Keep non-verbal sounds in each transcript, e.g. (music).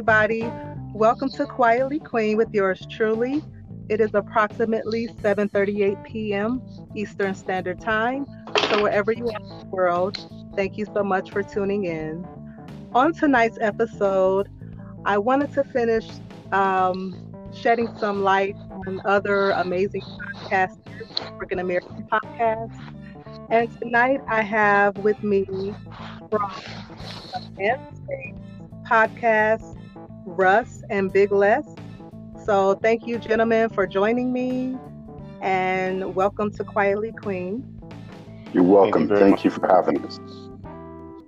everybody. Welcome to Quietly Queen with yours truly. It is approximately 7:38 p.m. Eastern Standard Time. So wherever you are in the world, thank you so much for tuning in. On tonight's episode, I wanted to finish um, shedding some light on other amazing podcasters, African American podcasts. And tonight I have with me from podcast, Russ and Big Les. So thank you, gentlemen, for joining me, and welcome to Quietly Queen. You're welcome. Thank you, thank you for having us.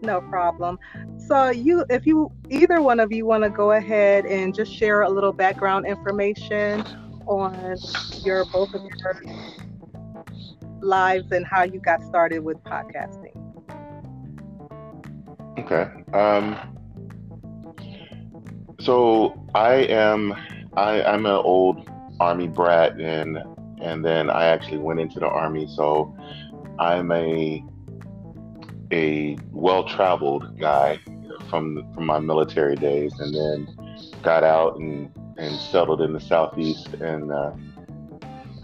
No problem. So you, if you, either one of you want to go ahead and just share a little background information on your both of your lives and how you got started with podcasting. Okay. Um, so I am I, I'm an old army brat and and then I actually went into the army. So I'm a a well traveled guy from from my military days, and then got out and and settled in the southeast and uh,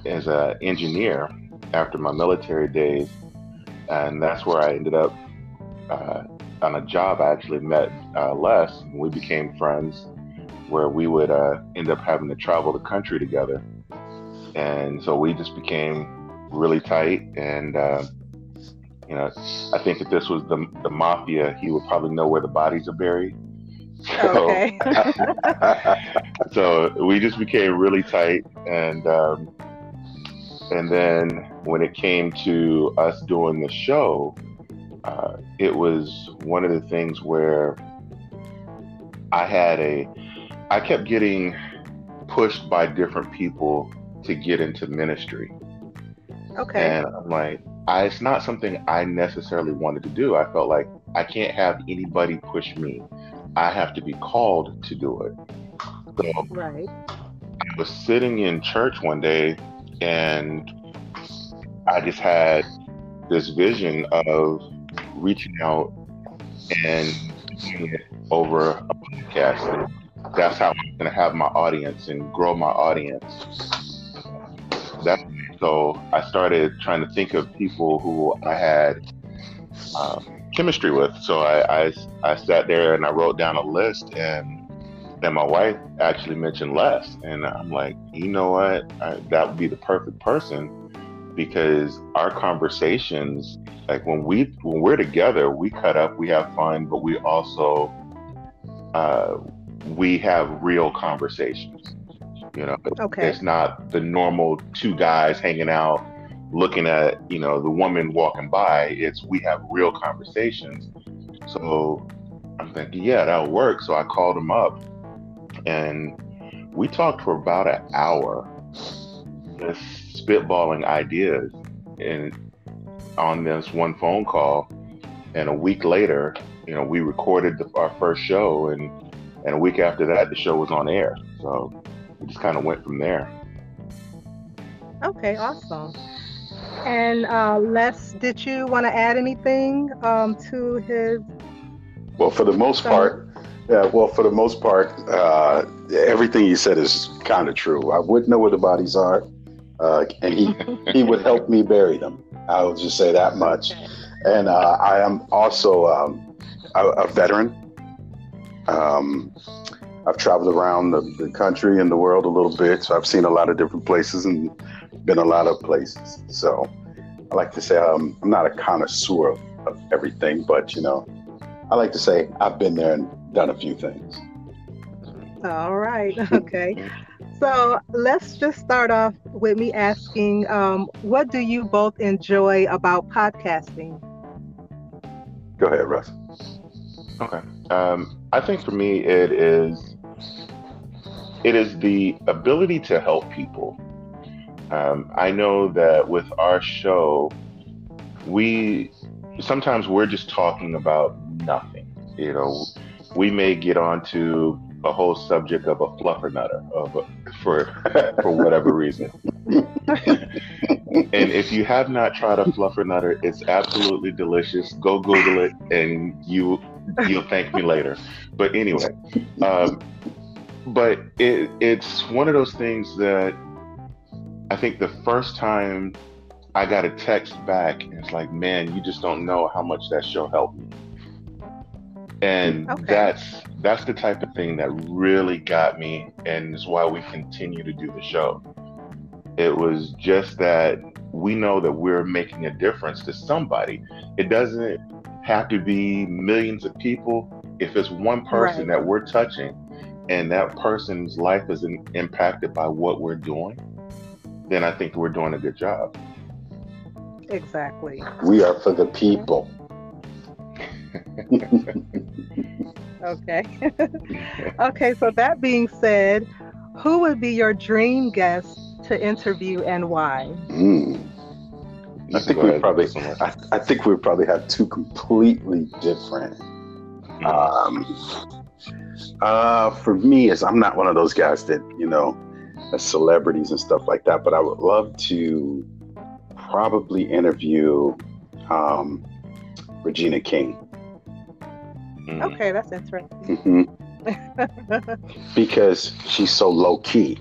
as an engineer after my military days, and that's where I ended up uh, on a job. I actually met uh, Les, and we became friends, where we would uh, end up having to travel the country together, and so we just became really tight. And uh, you know, I think if this was the the mafia, he would probably know where the bodies are buried. So, okay. (laughs) so we just became really tight, and um, and then when it came to us doing the show, uh, it was one of the things where I had a, I kept getting pushed by different people to get into ministry. Okay. And I'm like, I, it's not something I necessarily wanted to do. I felt like I can't have anybody push me. I have to be called to do it. So right. I was sitting in church one day and I just had this vision of reaching out and doing it over a podcast. And that's how I'm going to have my audience and grow my audience. That's so I started trying to think of people who I had um, chemistry with. So I, I, I sat there and I wrote down a list and and my wife actually mentioned Les, and I'm like, you know what, I, that would be the perfect person because our conversations, like when we when we're together, we cut up, we have fun, but we also uh, we have real conversations. You know, okay. it's not the normal two guys hanging out looking at you know the woman walking by. It's we have real conversations. So I'm thinking, yeah, that'll work. So I called him up and we talked for about an hour, just spitballing ideas, and on this one phone call. And a week later, you know, we recorded the, our first show, and and a week after that, the show was on air. So we just kind of went from there. Okay, awesome. And uh, Les, did you want to add anything um, to his? Well, for the most part, yeah, well, for the most part, uh, everything you said is kind of true. I wouldn't know where the bodies are, uh, and he he would help me bury them. I will just say that much. And uh, I am also um, a, a, veteran. Um, I've traveled around the, the, country and the world a little bit, so I've seen a lot of different places and been a lot of places. So I like to say um, I'm not a connoisseur of, of everything, but you know, I like to say I've been there and done a few things. All right. (laughs) Okay. so let's just start off with me asking um, what do you both enjoy about podcasting? Go ahead, Russ. Okay. Um, I think for me, it is it is the ability to help people. Um, I know that with our show, we sometimes we're just talking about nothing. You know, we may get onto a whole subject of a fluffernutter of a, for (laughs) for whatever reason. and if you have not tried a fluffer fluffernutter, it's absolutely delicious. Go Google it, and you you'll thank me later. But anyway, um, but it, it's one of those things that I think the first time I got a text back, it's like, man, you just don't know how much that show helped me. And okay. that's that's the type of thing that really got me, and is why we continue to do the show. It was just that we know that we're making a difference to somebody. It doesn't have to be millions of people. If it's one person right. that we're touching, and that person's life is impacted by what we're doing, then I think we're doing a good job. Exactly. We are for the people. Okay. okay, so that being said, who would be your dream guest to interview and why? Mm. I think we probably I, I, think we probably have two completely different mm. um, uh, for me is I'm not one of those guys that, you know, celebrities and stuff like that, but I would love to probably interview um, Regina King. Mm-hmm. Okay, that's interesting. Mm-hmm. (laughs) because she's so low key,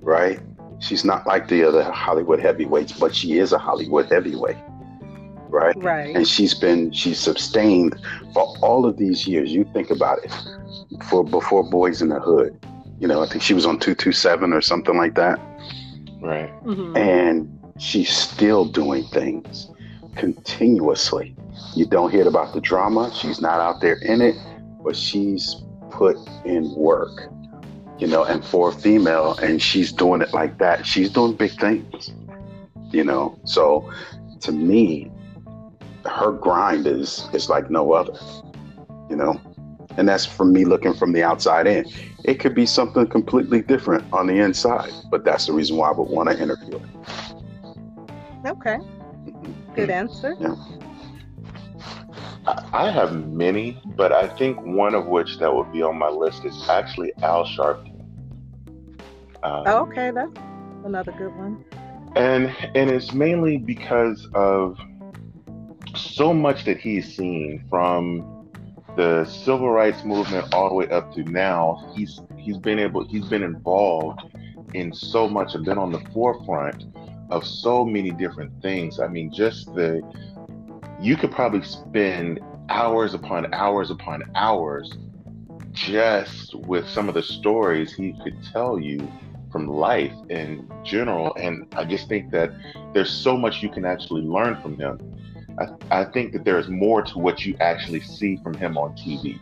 right? She's not like the other Hollywood heavyweights, but she is a Hollywood heavyweight, right? Right. And she's been she's sustained for all of these years. You think about it, for before Boys in the Hood, you know, I think she was on two two seven or something like that. Right. Mm-hmm. And she's still doing things continuously. You don't hear about the drama. She's not out there in it, but she's put in work, you know, and for a female, and she's doing it like that. She's doing big things, you know. So to me, her grind is is like no other, you know. And that's from me looking from the outside in. It could be something completely different on the inside, but that's the reason why I would want to interview her. Okay. Mm-hmm. Good answer. Yeah. I have many, but I think one of which that would be on my list is actually Al Sharpton. Um, oh, okay, that's another good one. And and it's mainly because of so much that he's seen from the civil rights movement all the way up to now. He's he's been able he's been involved in so much and been on the forefront of so many different things. I mean, just the you could probably spend hours upon hours upon hours just with some of the stories he could tell you from life in general. And I just think that there's so much you can actually learn from him. I, I think that there's more to what you actually see from him on TV.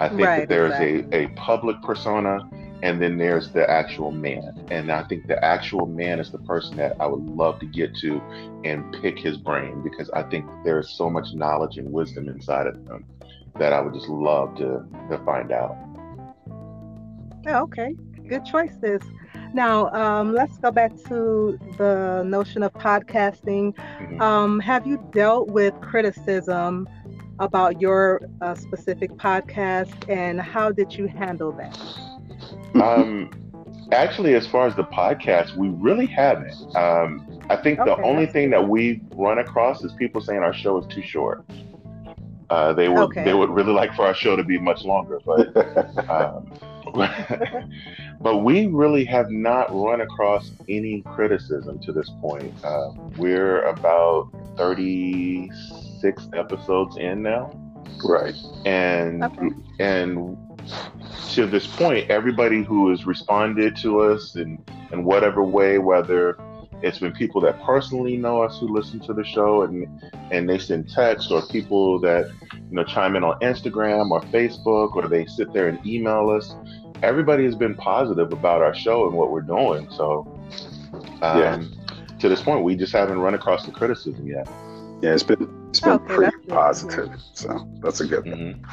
I think right, that there's exactly. a, a public persona and then there's the actual man. And I think the actual man is the person that I would love to get to and pick his brain because I think there's so much knowledge and wisdom inside of him that I would just love to, to find out. Okay, good choices. Now, um, let's go back to the notion of podcasting. Mm-hmm. Um, have you dealt with criticism about your uh, specific podcast and how did you handle that? Um, actually, as far as the podcast, we really haven't. Um, I think okay. the only thing that we've run across is people saying our show is too short. Uh, they would okay. they would really like for our show to be much longer, but (laughs) um, (laughs) but we really have not run across any criticism to this point. Uh, we're about thirty six episodes in now, right? And okay. and to this point, everybody who has responded to us in, in whatever way, whether it's been people that personally know us who listen to the show and and they send text or people that you know chime in on Instagram or Facebook or they sit there and email us. Everybody has been positive about our show and what we're doing. So um, yeah. to this point, we just haven't run across the criticism yet. Yeah, it's been it's been okay, pretty positive. So that's a good one.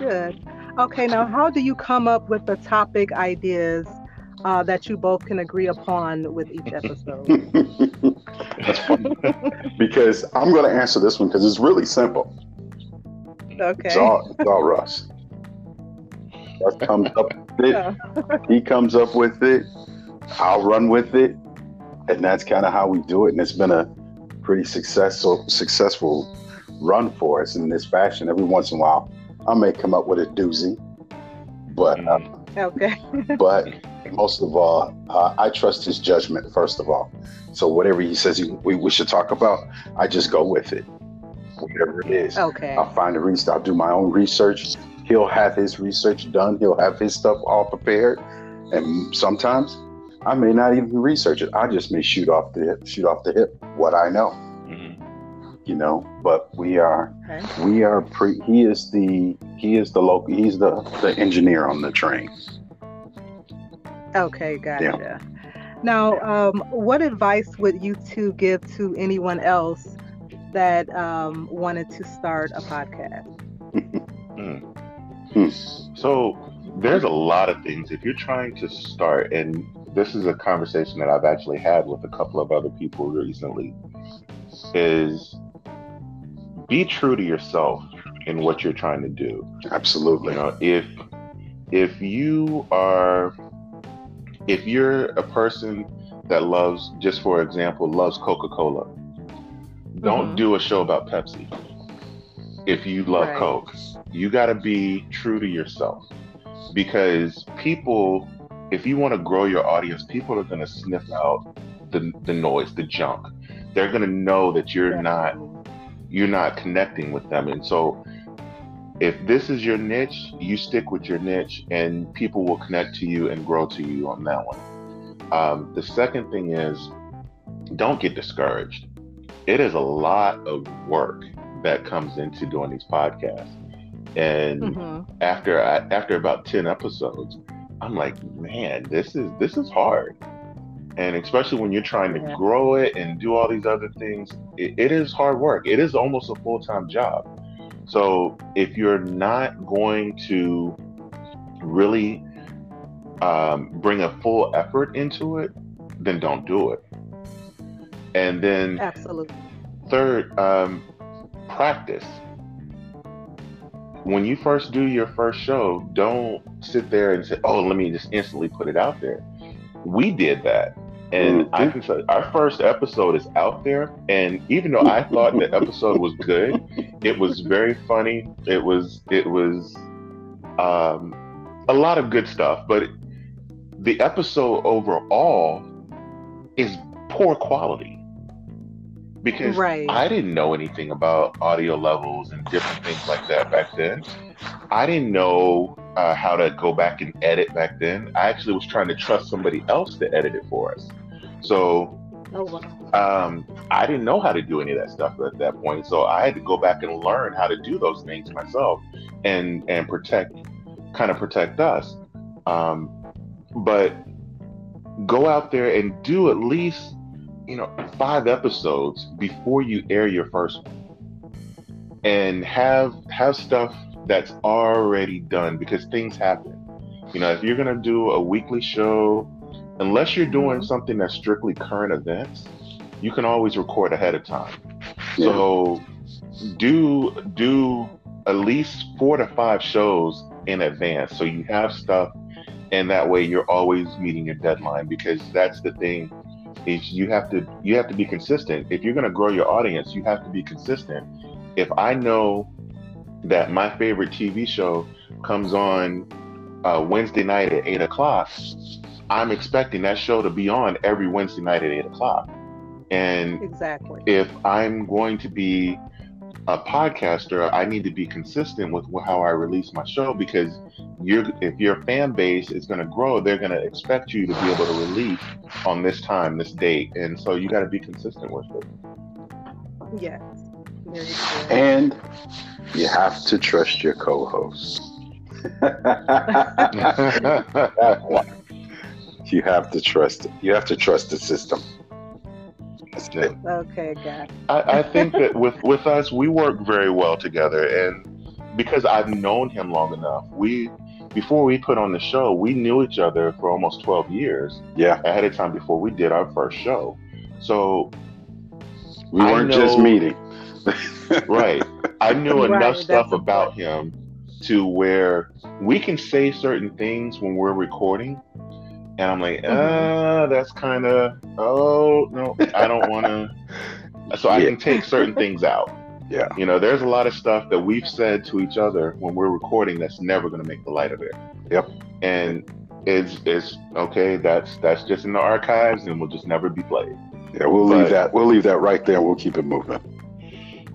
Good. Okay, now how do you come up with the topic ideas uh, that you both can agree upon with each (laughs) episode? That's funny (laughs) because I'm going to answer this one because it's really simple. Okay. It's all, it's all Russ. Russ comes up with it. Yeah. he comes up with it. I'll run with it, and that's kind of how we do it. And it's been a pretty successful successful run for us in this fashion. Every once in a while, I may come up with a doozy, but uh, Mm. Okay. (laughs) but most of all, uh, I trust his judgment first of all. So whatever he says he, we, we should talk about, I just go with it, whatever it is. Okay. I'll find a research. I'll do my own research. He'll have his research done. He'll have his stuff all prepared. And sometimes I may not even research it. I just may shoot off the shoot off the hip what I know. You know. But we are Okay. we are pre. He is the he is the local. He's the the engineer on the train. Okay, gotcha. Now, um, what advice would you two give to anyone else that um, wanted to start a podcast? (laughs) Mm. So there's a lot of things. If you're trying to start, and this is a conversation that I've actually had with a couple of other people recently, is be true to yourself in what you're trying to do. Absolutely. You know, if if you are if you're a person that loves, just for example, loves Coca-Cola, don't Mhm. do a show about Pepsi. If you love Right. Coke, you got to be true to yourself because people if you want to grow your audience people are going to sniff out the, the noise the junk they're going to know that you're not you're not connecting with them. And so if this is your niche you stick with your niche and people will connect to you and grow to you on that one. Um, the second thing is don't get discouraged. It is a lot of work that comes into doing these podcasts. And hmm after I, after about 10 episodes i'm like man this is this is hard. And especially when you're trying to Yeah. grow it and do all these other things it, it is hard work it is almost a full-time job so if you're not going to really um, bring a full effort into it then don't do it and then Absolutely. Third, um, practice. When you first do your first show, don't sit there and say, "Oh, let me just instantly put it out there." We did that, and I can say our first episode is out there. And even though I thought the episode was good, it was very funny. It was it was um, a lot of good stuff, but the episode overall is poor quality because Right. I didn't know anything about audio levels and different things like that back then. I didn't know uh, how to go back and edit back then. I actually was trying to trust somebody else to edit it for us. So Oh, wow. um, I didn't know how to do any of that stuff at that point. So I had to go back and learn how to do those things myself and and protect, kind of protect us. Um, but go out there and do at least you know five episodes before you air your first one, and have have stuff that's already done because things happen. You know, if you're gonna do a weekly show, unless you're doing Mhm. something that's strictly current events, you can always record ahead of time. Yeah. So do do at least four to five shows in advance so you have stuff and that way you're always meeting your deadline because that's the thing is you have to you have to be consistent if you're going to grow your audience you have to be consistent if i know that my favorite tv show comes on uh, wednesday night at 8 o'clock i'm expecting that show to be on every wednesday night at 8 o'clock and Exactly. if I'm going to be a podcaster, I need to be consistent with how I release my show because you're, if your fan base is going to grow, they're going to expect you to be able to release on this time, this date, and so you got to be consistent with it. Yes. Very good. And you have to trust your co-host. (laughs) you have to trust it. You have to trust the system. It. Okay, got. I, I think that with with us, we work very well together, and because I've known him long enough, we before we put on the show, we knew each other for almost twelve years Yeah, ahead of time before we did our first show. So we weren't just meeting. (laughs) right, I knew Right, enough stuff about him to where we can say certain things when we're recording. And I'm like, Mhm. uh, that's kind of, oh, no, I don't want to. (laughs) So I can take certain things out. Yeah. You know, there's a lot of stuff that we've said to each other when we're recording that's never going to make the light of it. Yep. And it's it's okay. That's that's just in the archives and will just never be played. Yeah, we'll But- leave that. We'll leave that right there. We'll keep it moving.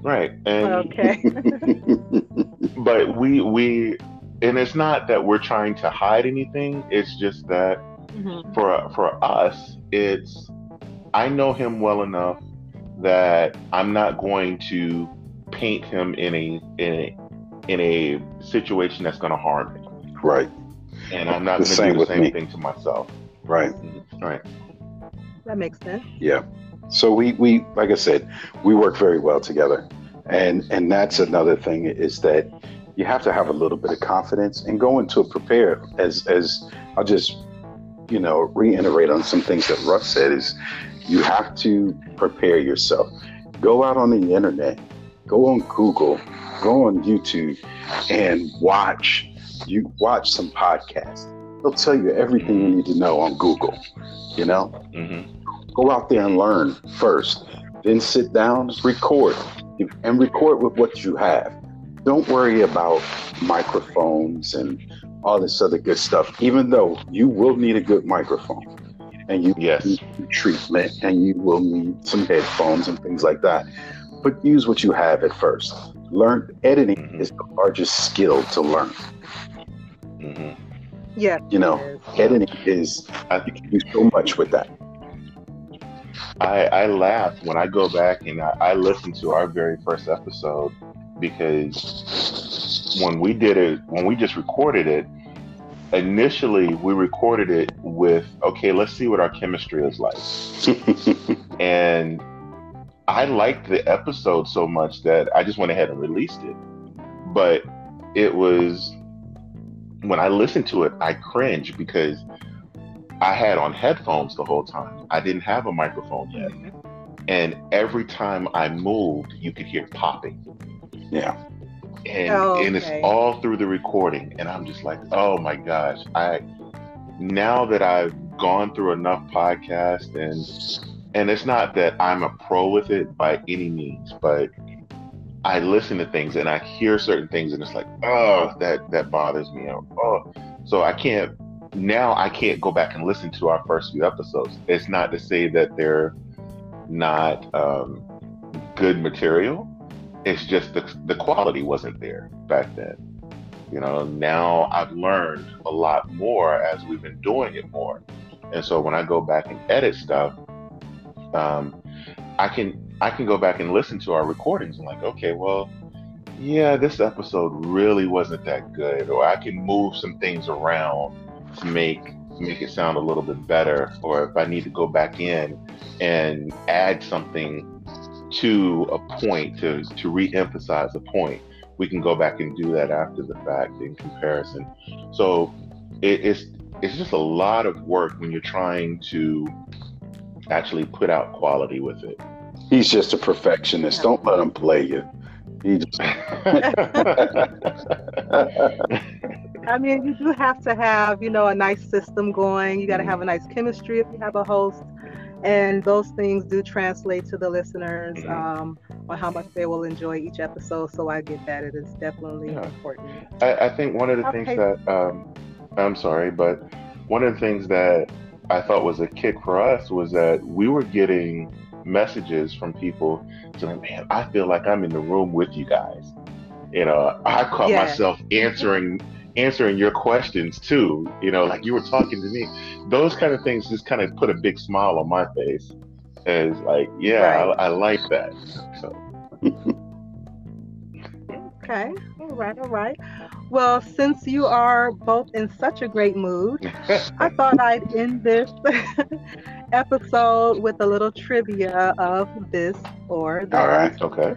Right. And Okay. (laughs) but we we and it's not that we're trying to hide anything. It's just that Mhm. for for us, it's I know him well enough that I'm not going to paint him in a in a in a situation that's going to harm him, right. and I'm not The going to do the same me. thing to myself. Right. Right. That makes sense. Yeah. So we, we like I said, we work very well together. And and that's another thing is that you have to have a little bit of confidence and go into it prepared as as I'll just you know reiterate on some things that Russ said is you have to prepare yourself. Go out on the internet, go on Google, go on YouTube and watch you watch some podcasts. They'll tell you everything you need to know on Google, you know? hmm go out there and learn first then sit down record and record with what you have don't worry about microphones and all this other good stuff even though you will need a good microphone and you Yes. need treatment and you will need some headphones and things like that but use what you have at first learn editing Mhm. is the largest skill to learn hmm Yeah. you know it is. editing is I you can do so much with that I, I laugh when I go back and I, I listen to our very first episode because when we did it, when we just recorded it, initially we recorded it with, okay, let's see what our chemistry is like. (laughs) And I liked the episode so much that I just went ahead and released it. But it was, when I listened to it, I cringe because I had on headphones the whole time. I didn't have a microphone yet. Mm-hmm. And every time I moved, you could hear popping. yeah And, Oh, and it's all through the recording. And I'm just like, oh my gosh. I now that I've gone through enough podcasts and and it's not that I'm a pro with it by any means, but I listen to things and I hear certain things and it's like, oh, that that bothers me. Or, oh, so I can't now I can't go back and listen to our first few episodes. It's not to say that they're not um, good material. It's just the the quality wasn't there back then. You know, now I've learned a lot more as we've been doing it more. And so when I go back and edit stuff, um, I can I can go back and listen to our recordings and like, okay, well, yeah, this episode really wasn't that good, or I can move some things around to make make it sound a little bit better, or if I need to go back in and add something to a point to to re-emphasize a point, we can go back and do that after the fact in comparison. So it, it's it's just a lot of work when you're trying to actually put out quality with it. He's just a perfectionist. Don't let him play you. He just (laughs) (laughs) (laughs) I mean, you do have to have, you know, a nice system going. You got to have a nice chemistry if you have a host. And those things do translate to the listeners Mhm. um, on how much they will enjoy each episode. So I get that. It is definitely Yeah. important. I, I think one of the things that um, I'm sorry, but one of the things that I thought was a kick for us was that we were getting messages from people saying, "Man, I feel like I'm in the room with you guys." You know, I caught Yeah. myself answering answering your questions too. You know, like you were talking to me. Those kind of things just kind of put a big smile on my face. As like, yeah, Right. I, I like that. So. Okay. All right. All right. Well, since you are both in such a great mood, (laughs) I thought I'd end this (laughs) episode with a little trivia of this or that. all right. okay.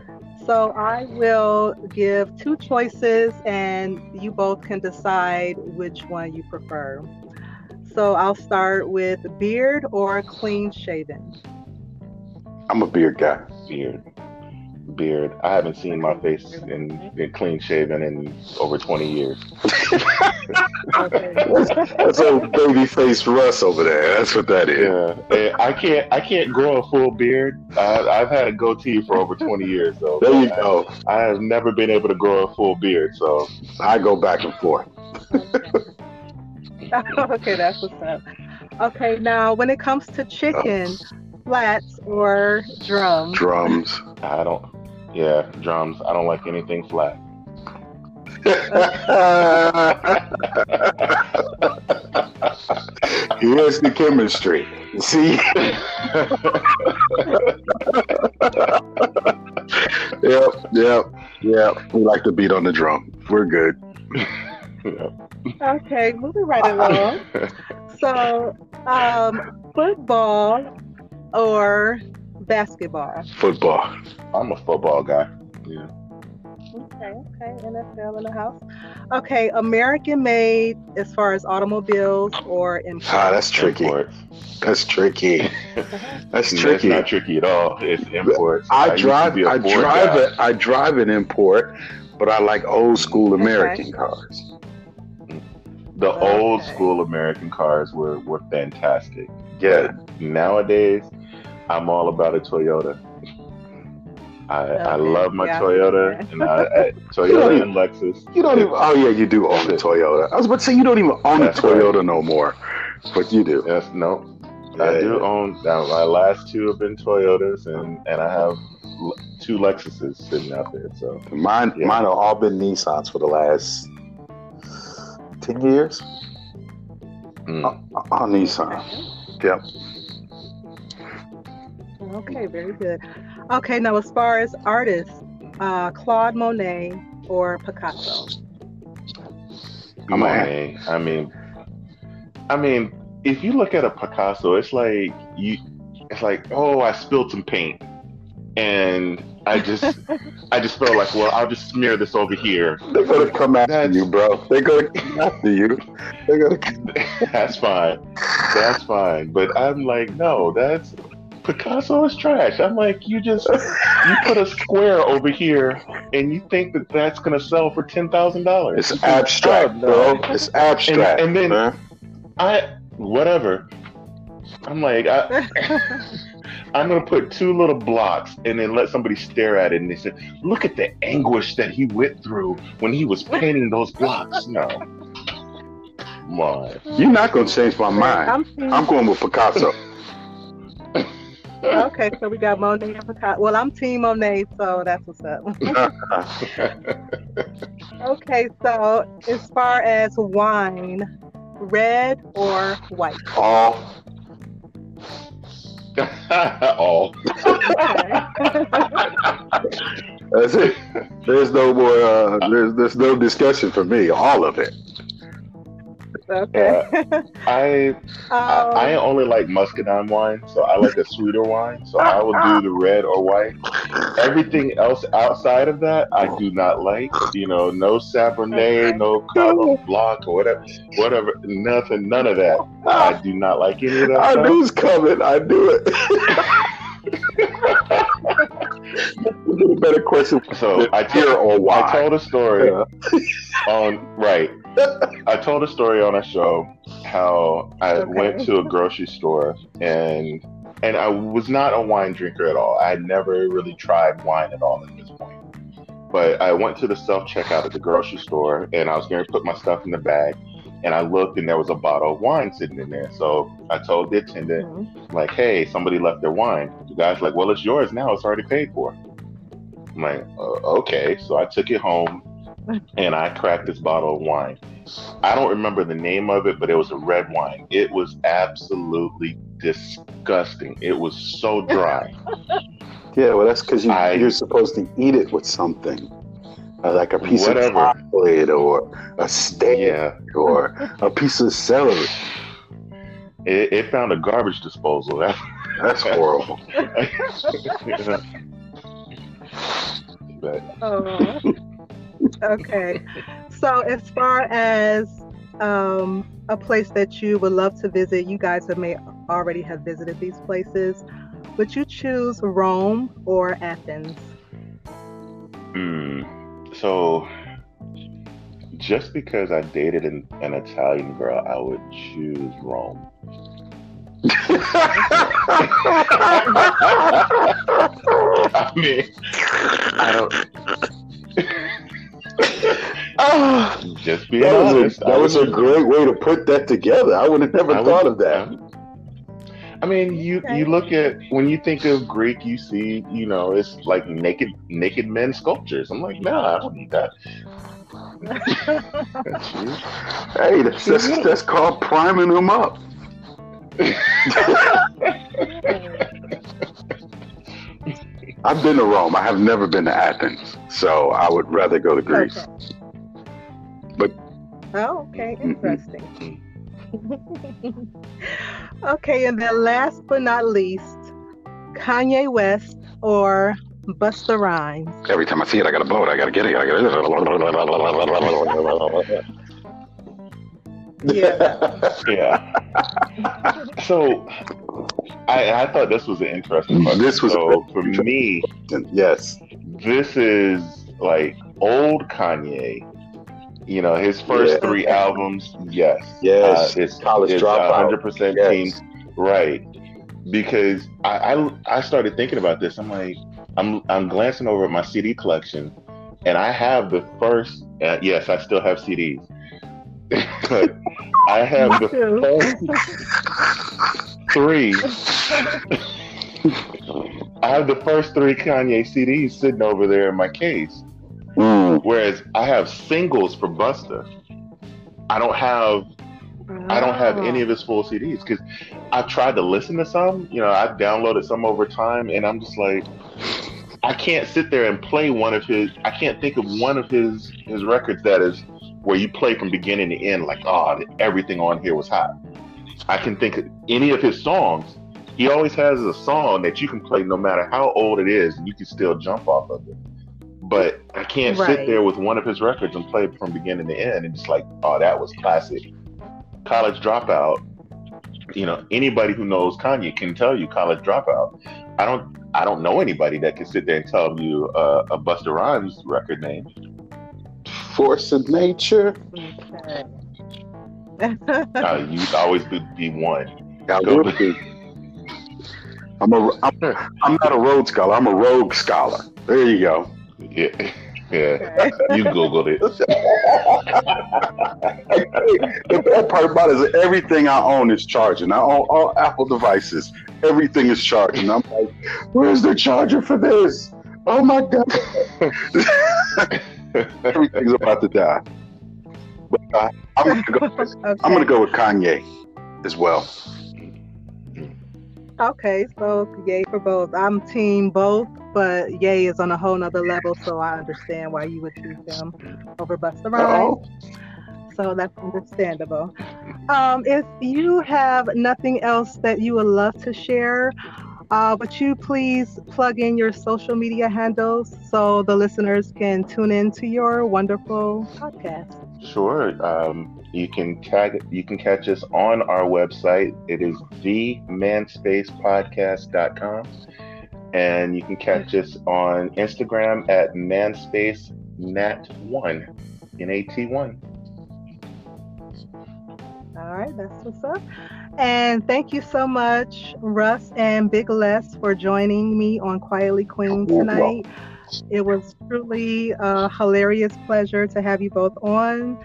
So I will give two choices and you both can decide which one you prefer. So I'll start with beard or clean shaven. I'm a beard guy. Beard. Beard. I haven't seen my face in, in clean shaven in over 20 years. That's old baby face Russ over there. That's what that is. Yeah, And I can't I can't grow a full beard. I, I've had a goatee for over 20 years, so There you go. I have never been able to grow a full beard. So I go back and forth. (laughs) okay, that's what's up. Okay, now when it comes to chicken, oh. flats or drums? Drums. I don't. Yeah, drums. I don't like anything flat. (laughs) Here's the chemistry. See? (laughs) yep, yep, yep. We like to beat on the drum. We're good. Okay, moving right along. (laughs) So, um, football or basketball? Football. I'm a football guy. Yeah. Okay, okay, NFL in the house. Okay, American made as far as automobiles or import? Ah, that's tricky. Imports. That's tricky. (laughs) That's That's tricky. not tricky at all. It's imports. I used to drive. be a I Ford drive guy. it. I drive an import, but I like old school American cars. The old school American cars were, were fantastic. Yeah. Nowadays, I'm all about a Toyota. I, I love my yeah. Toyota and I, I, Toyota and Lexus. You don't even. Oh yeah, you do own a Toyota. I was about to say you don't even own a That's right. Toyota no more, but you do. Yes, no. I do own. Now, my last two have been Toyotas, and and I have two Lexuses sitting out there. So Mine, Yeah. mine have all been Nissans for the last ten years. mm. Uh, On Nissan. Yep. Okay, very good. Okay, now as far as artists, uh, Claude Monet or Picasso? I'm Monet. I mean, I mean, if you look at a Picasso, it's like you, it's like, oh, I spilled some paint, and I just, (laughs) I just felt like, well, I'll just smear this over here. They're gonna come after That's- you, bro. They're gonna come after you. They're gonna. (laughs) That's fine. That's fine. But I'm like, no, that's Picasso is trash. I'm like, you just you put a square over here, and you think that that's gonna sell for ten thousand dollars? It's abstract, bro. It's abstract. And- and then- man. I whatever. I'm like, I, (laughs) I'm gonna put two little blocks and then let somebody stare at it and they say, "Look at the anguish that he went through when he was painting those blocks." No, come on. You're not gonna change my mind. I'm I'm going with Picasso. Okay, so we got Monet and Picasso. Well, I'm Team Monet, so that's what's up. (laughs) okay, so as far as wine, red or white? All. (laughs) All. (laughs) That's it. There's no more. Uh, there's there's no discussion for me. All of it. Okay. I (laughs) I, Um, I only like muscadine wine, so I like a sweeter wine. So I will do the red or white. Everything else outside of that, I do not like. You know, no Cabernet, no Cabo Blanc or whatever, whatever, nothing, none of that. I do not like any of that. I stuff. knew it was coming. I knew it. (laughs) Get a better question. So I Here told, or why? I told a story Yeah. on right. I told a story on a show how I Okay. went to a grocery store and and I was not a wine drinker at all. I had never really tried wine at all at this point. But I went to the self checkout at the grocery store and I was going to put my stuff in the bag and I looked and there was a bottle of wine sitting in there. So I told the attendant mhm. like, hey, somebody left their wine. The guy's like, well, it's yours now. It's already paid for. I'm like, uh, okay. So I took it home and I cracked this bottle of wine. I don't remember the name of it, but it was a red wine. It was absolutely disgusting. It was so dry. (laughs) Yeah, well, that's because you, you're supposed to eat it with something, uh, like a piece Whatever. of chocolate or a steak yeah. or a piece of celery. It, it found a garbage disposal. (laughs) That's horrible. (laughs) but Oh. (laughs) okay. So as far as um, a place that you would love to visit, you guys have may already have visited these places. Would you choose Rome or Athens? Mm, so, just because I dated an, an Italian girl, I would choose Rome. (laughs) (laughs) I mean, I don't. Oh, just being that was, honest. a, that was a great way to put that together. I would have never I thought would- of that. I mean, you Okay. you look at when you think of Greek, you see, you know, it's like naked naked men sculptures. I'm like, nah, I don't need that. (laughs) That's you. Hey, that's, that's, that's called priming them up. (laughs) I've been to Rome. I have never been to Athens, so I would rather go to Greece. Okay. But- oh, okay, interesting. okay, and then last but not least, Kanye West or Busta Rhymes. Every time I see it, I gotta blow it. I gotta get it. I gotta get it. Yeah. (laughs) Yeah. So, I I thought this was an interesting question. This was so for me. yes. this is like old Kanye. You know, his first Yeah. three albums, yes, Yes. uh, it's College it's Dropout. hundred percent Yes. team, right? Because I, I I started thinking about this. I'm like, I'm I'm glancing over at my CD collection, and I have the first. Uh, yes, I still have CDs, (laughs) but I have the first three. (laughs) (laughs) I have the first three Kanye CDs sitting over there in my case. Mm. Whereas I have singles for Busta. I don't have I don't have any of his full CDs because I've tried to listen to some. You know, I've downloaded some over time, and I'm just like, I can't sit there and play one of his. I can't think of one of his his records that is where you play from beginning to end. Like, oh, everything on here was hot. I can think of any of his songs. He always has a song that you can play no matter how old it is, and you can still jump off of it. But I can't sit there with one of his records and play it from beginning to end and just like, oh, that was classic. College Dropout. You know, anybody who knows Kanye can tell you College Dropout. I don't. I don't know anybody that can sit there and tell you uh, a Busta Rhymes record name. Force of nature. Okay. (laughs) Uh, you always be, be one. I Go. would be. I'm a. I'm, I'm not a Rhodes scholar. I'm a rogue scholar. There you go. Yeah, yeah. You googled it. the bad part about it is everything I own is charging. I own all Apple devices. Everything is charging. I'm like, where's the charger for this? Oh my god! (laughs) Everything's about to die. But uh, I'm gonna go. With, okay. I'm gonna go with Kanye as well. Okay, so yay for both. I'm team both, but yay is on a whole nother level, so I understand why you would choose him over Busta Rhymes. Oh, So that's understandable. Um, if you have nothing else that you would love to share, uh, would you please plug in your social media handles so the listeners can tune in to your wonderful podcast? Sure. Um, you can tag. You can catch us on our website. It is themanspacepodcast.com. and you can catch us on Instagram at manspace manspacenat1, N-A-T-1. All right, that's what's up. And thank you so much, Russ and Big Les, for joining me on Quietly Queen tonight. It was truly a hilarious pleasure to have you both on.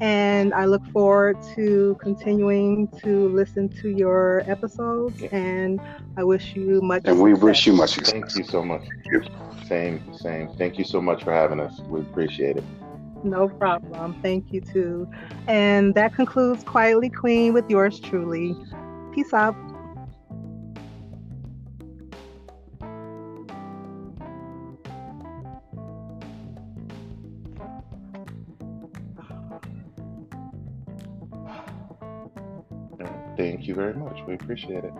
And I look forward to continuing to listen to your episodes. And I wish you much and we success. wish you much success. Thank you so much. Same, same. Thank you so much for having us. We appreciate it. No problem. Thank you too. And that concludes Quietly Queen with yours truly. Peace out. Thank you very much. We appreciate it.